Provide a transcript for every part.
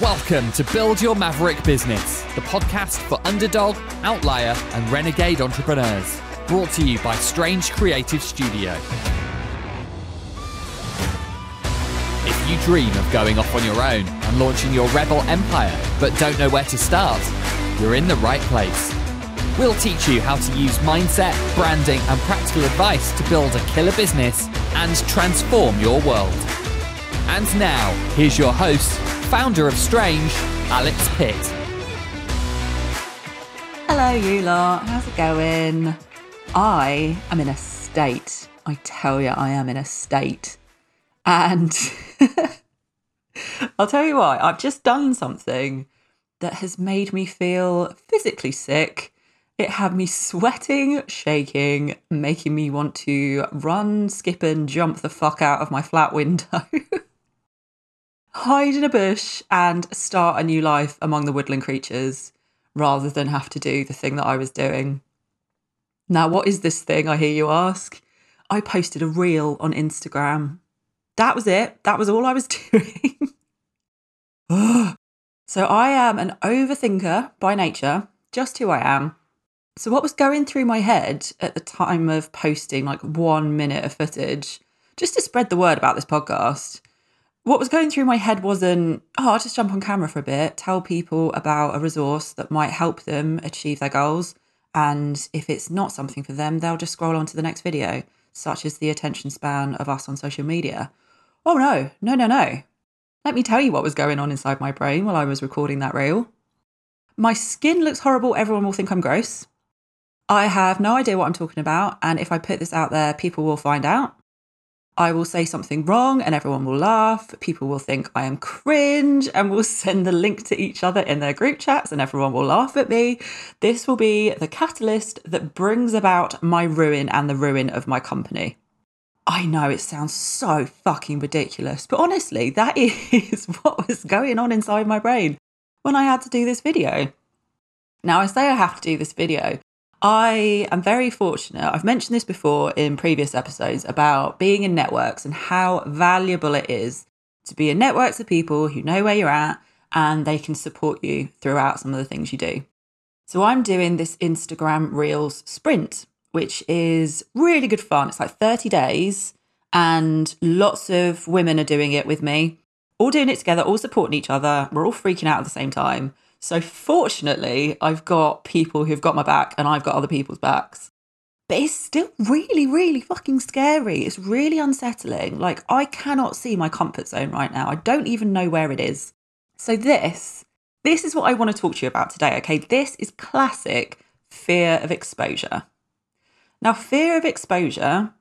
Welcome to Build Your Maverick Business, the podcast for underdog, outlier, and renegade entrepreneurs. Brought to you by Strange Creative Studio. If you dream of going off on your own and launching your rebel empire, but don't know where to start, you're in the right place. We'll teach you how to use mindset, branding, and practical advice to build a killer business and transform your world. And now, here's your host, founder of Strange, Alex Pitt. Hello, you lot. How's it going? I am in a state. I tell you, I am in a state. And I'll tell you why. I've just done something that has made me feel physically sick. It had me sweating, shaking, making me want to run, skip, and jump the fuck out of my flat window. hide in a bush and start a new life among the woodland creatures rather than have to do the thing that I was doing. Now, what is this thing? I hear you ask. I posted a reel on Instagram. That was it. That was all I was doing. so, I am an overthinker by nature, just who I am. So, what was going through my head at the time of posting like one minute of footage, just to spread the word about this podcast, what was going through my head wasn't, oh, I'll just jump on camera for a bit, tell people about a resource that might help them achieve their goals. And if it's not something for them, they'll just scroll on to the next video, such as the attention span of us on social media. Oh, no, no, no, no. Let me tell you what was going on inside my brain while I was recording that reel. My skin looks horrible. Everyone will think I'm gross. I have no idea what I'm talking about. And if I put this out there, people will find out. I will say something wrong and everyone will laugh. People will think I am cringe and will send the link to each other in their group chats and everyone will laugh at me. This will be the catalyst that brings about my ruin and the ruin of my company. I know it sounds so fucking ridiculous, but honestly, that is what was going on inside my brain when I had to do this video. Now, I say I have to do this video I am very fortunate. I've mentioned this before in previous episodes about being in networks and how valuable it is to be in networks of people who know where you're at and they can support you throughout some of the things you do. So I'm doing this Instagram Reels sprint, which is really good fun. It's like 30 days and lots of women are doing it with me, all doing it together, all supporting each other. We're all freaking out at the same time. So fortunately, I've got people who've got my back and I've got other people's backs. But it's still really, really fucking scary. It's really unsettling. Like, I cannot see my comfort zone right now. I don't even know where it is. So, this, this is what I want to talk to you about today. Okay. This is classic fear of exposure. Now, fear of exposure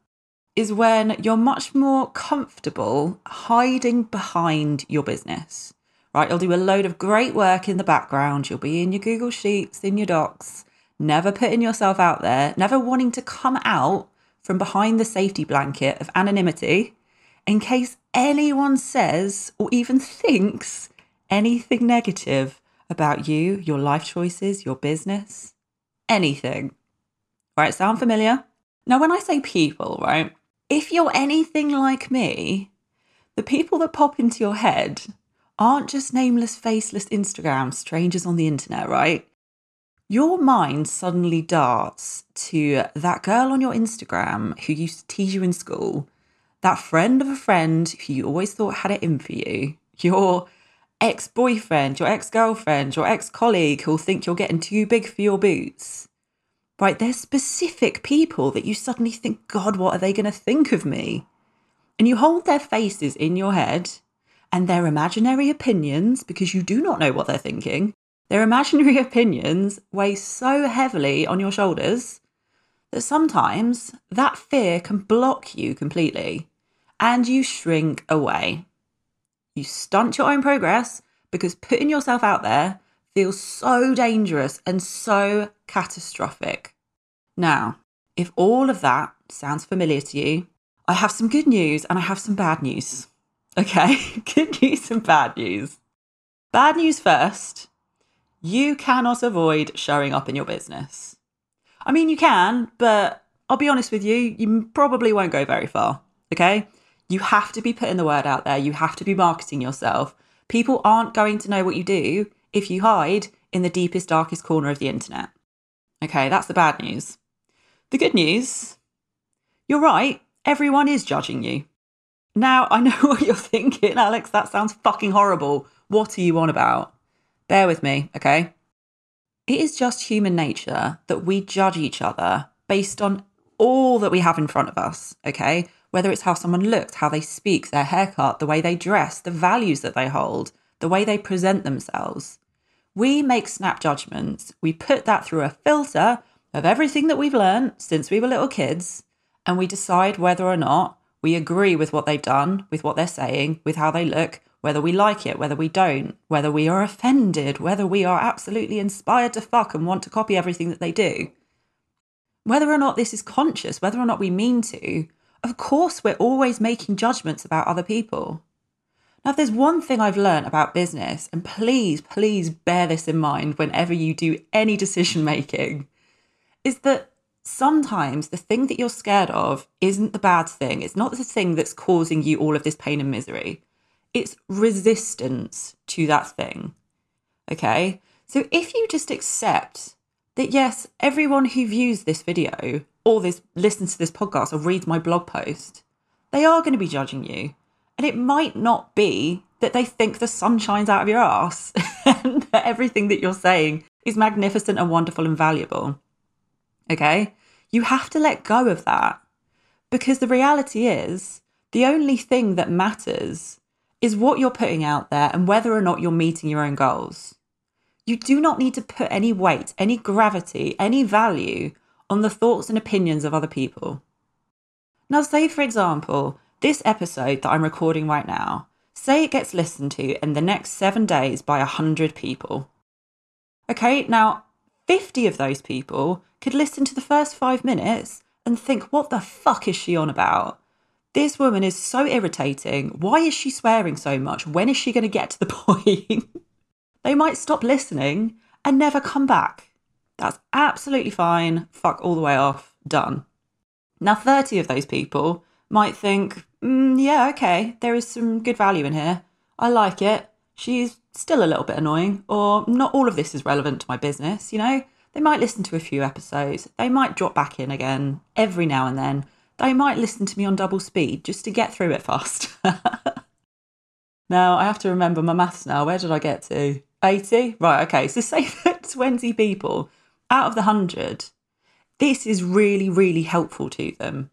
is when you're much more comfortable hiding behind your business right? You'll do a load of great work in the background. You'll be in your Google Sheets, in your docs, never putting yourself out there, never wanting to come out from behind the safety blanket of anonymity in case anyone says or even thinks anything negative about you, your life choices, your business, anything. Right? Sound familiar? Now, when I say people, right, if you're anything like me, the people that pop into your head aren't just nameless, faceless Instagram strangers on the internet, right? Your mind suddenly darts to that girl on your Instagram who used to tease you in school, that friend of a friend who you always thought had it in for you, your ex boyfriend, your ex girlfriend, your ex colleague who'll think you're getting too big for your boots. Right? There's specific people that you suddenly think, God, what are they going to think of me? And you hold their faces in your head and their imaginary opinions, because you do not know what they're thinking, their imaginary opinions weigh so heavily on your shoulders that sometimes that fear can block you completely and you shrink away. You stunt your own progress because putting yourself out there feels so dangerous and so catastrophic. Now, if all of that sounds familiar to you, I have some good news and I have some bad news. Okay, good news and bad news. Bad news first you cannot avoid showing up in your business. I mean, you can, but I'll be honest with you, you probably won't go very far. Okay, you have to be putting the word out there, you have to be marketing yourself People aren't going to know what you do if you hide in the deepest, darkest corner of the internet. Okay, that's the bad news. The good news you're right, everyone is judging you. Now, I know what you're thinking, Alex, that sounds fucking horrible. What are you on about? Bear with me, okay? It is just human nature that we judge each other based on all that we have in front of us, okay? Whether it's how someone looks, how they speak, their haircut, the way they dress, the values that they hold, the way they present themselves. We make snap judgments. We put that through a filter of everything that we've learned since we were little kids, and we decide whether or not we agree with what they've done, with what they're saying, with how they look, whether we like it, whether we don't, whether we are offended, whether we are absolutely inspired to fuck and want to copy everything that they do. Whether or not this is conscious, whether or not we mean to, of course we're always making judgments about other people. Now, if there's one thing I've learned about business, and please, please bear this in mind whenever you do any decision making, is that sometimes the thing that you're scared of isn't the bad thing. It's not the thing that's causing you all of this pain and misery it's resistance to that thing. Okay. So if you just accept that, yes, everyone who views this video or this listens to this podcast or reads my blog post, they are going to be judging you. And it might not be that they think the sun shines out of your ass and that everything that you're saying is magnificent and wonderful and valuable. Okay? You have to let go of that because the reality is the only thing that matters is what you're putting out there and whether or not you're meeting your own goals. You do not need to put any weight, any gravity, any value on the thoughts and opinions of other people. Now, say for example, this episode that I'm recording right now, say it gets listened to in the next seven days by 100 people. Okay, now 50 of those people could listen to the first five minutes and think, what the fuck is she on about? This woman is so irritating. Why is she swearing so much? When is she going to get to the point? they might stop listening and never come back. That's absolutely fine. Fuck all the way off. Done. Now, 30 of those people might think, mm, yeah, okay, there is some good value in here. I like it. She's still a little bit annoying, or not all of this is relevant to my business, you know? They might listen to a few episodes. They might drop back in again every now and then they might listen to me on double speed just to get through it fast. now, I have to remember my maths now. Where did I get to? 80? Right, okay. So, say that 20 people out of the 100, this is really, really helpful to them.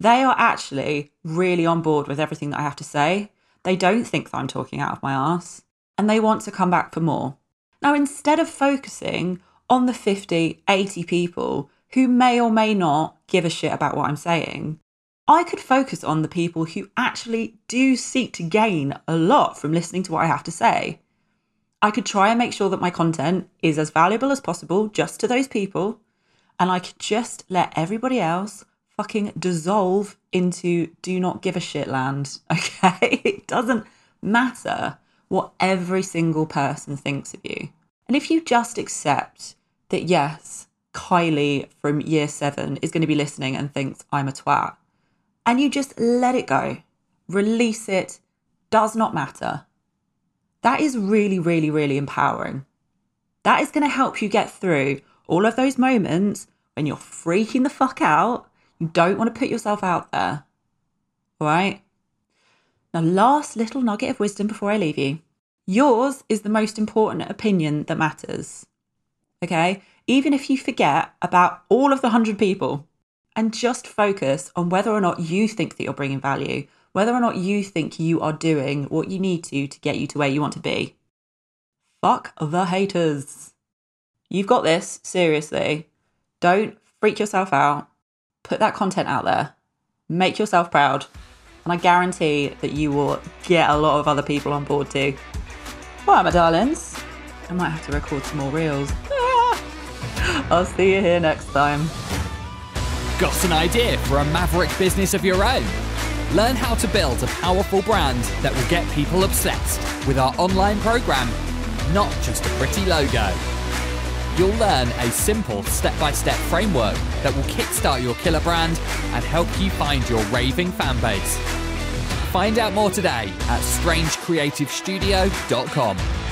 They are actually really on board with everything that I have to say. They don't think that I'm talking out of my ass and they want to come back for more. Now, instead of focusing on the 50, 80 people who may or may not give a shit about what I'm saying, I could focus on the people who actually do seek to gain a lot from listening to what I have to say. I could try and make sure that my content is as valuable as possible just to those people, and I could just let everybody else fucking dissolve into do not give a shit land. Okay? It doesn't matter what every single person thinks of you. And if you just accept that, yes, Kylie from year seven is going to be listening and thinks I'm a twat. And you just let it go, release it, does not matter. That is really, really, really empowering. That is going to help you get through all of those moments when you're freaking the fuck out. You don't want to put yourself out there. All right? Now, last little nugget of wisdom before I leave you. Yours is the most important opinion that matters. Okay? even if you forget about all of the 100 people and just focus on whether or not you think that you're bringing value, whether or not you think you are doing what you need to to get you to where you want to be. Fuck the haters. You've got this, seriously. Don't freak yourself out. Put that content out there. Make yourself proud. And I guarantee that you will get a lot of other people on board too. Right, my darlings. I might have to record some more reels. I'll see you here next time. Got an idea for a maverick business of your own? Learn how to build a powerful brand that will get people obsessed with our online program, not just a pretty logo. You'll learn a simple step by step framework that will kickstart your killer brand and help you find your raving fan base. Find out more today at strangecreativestudio.com.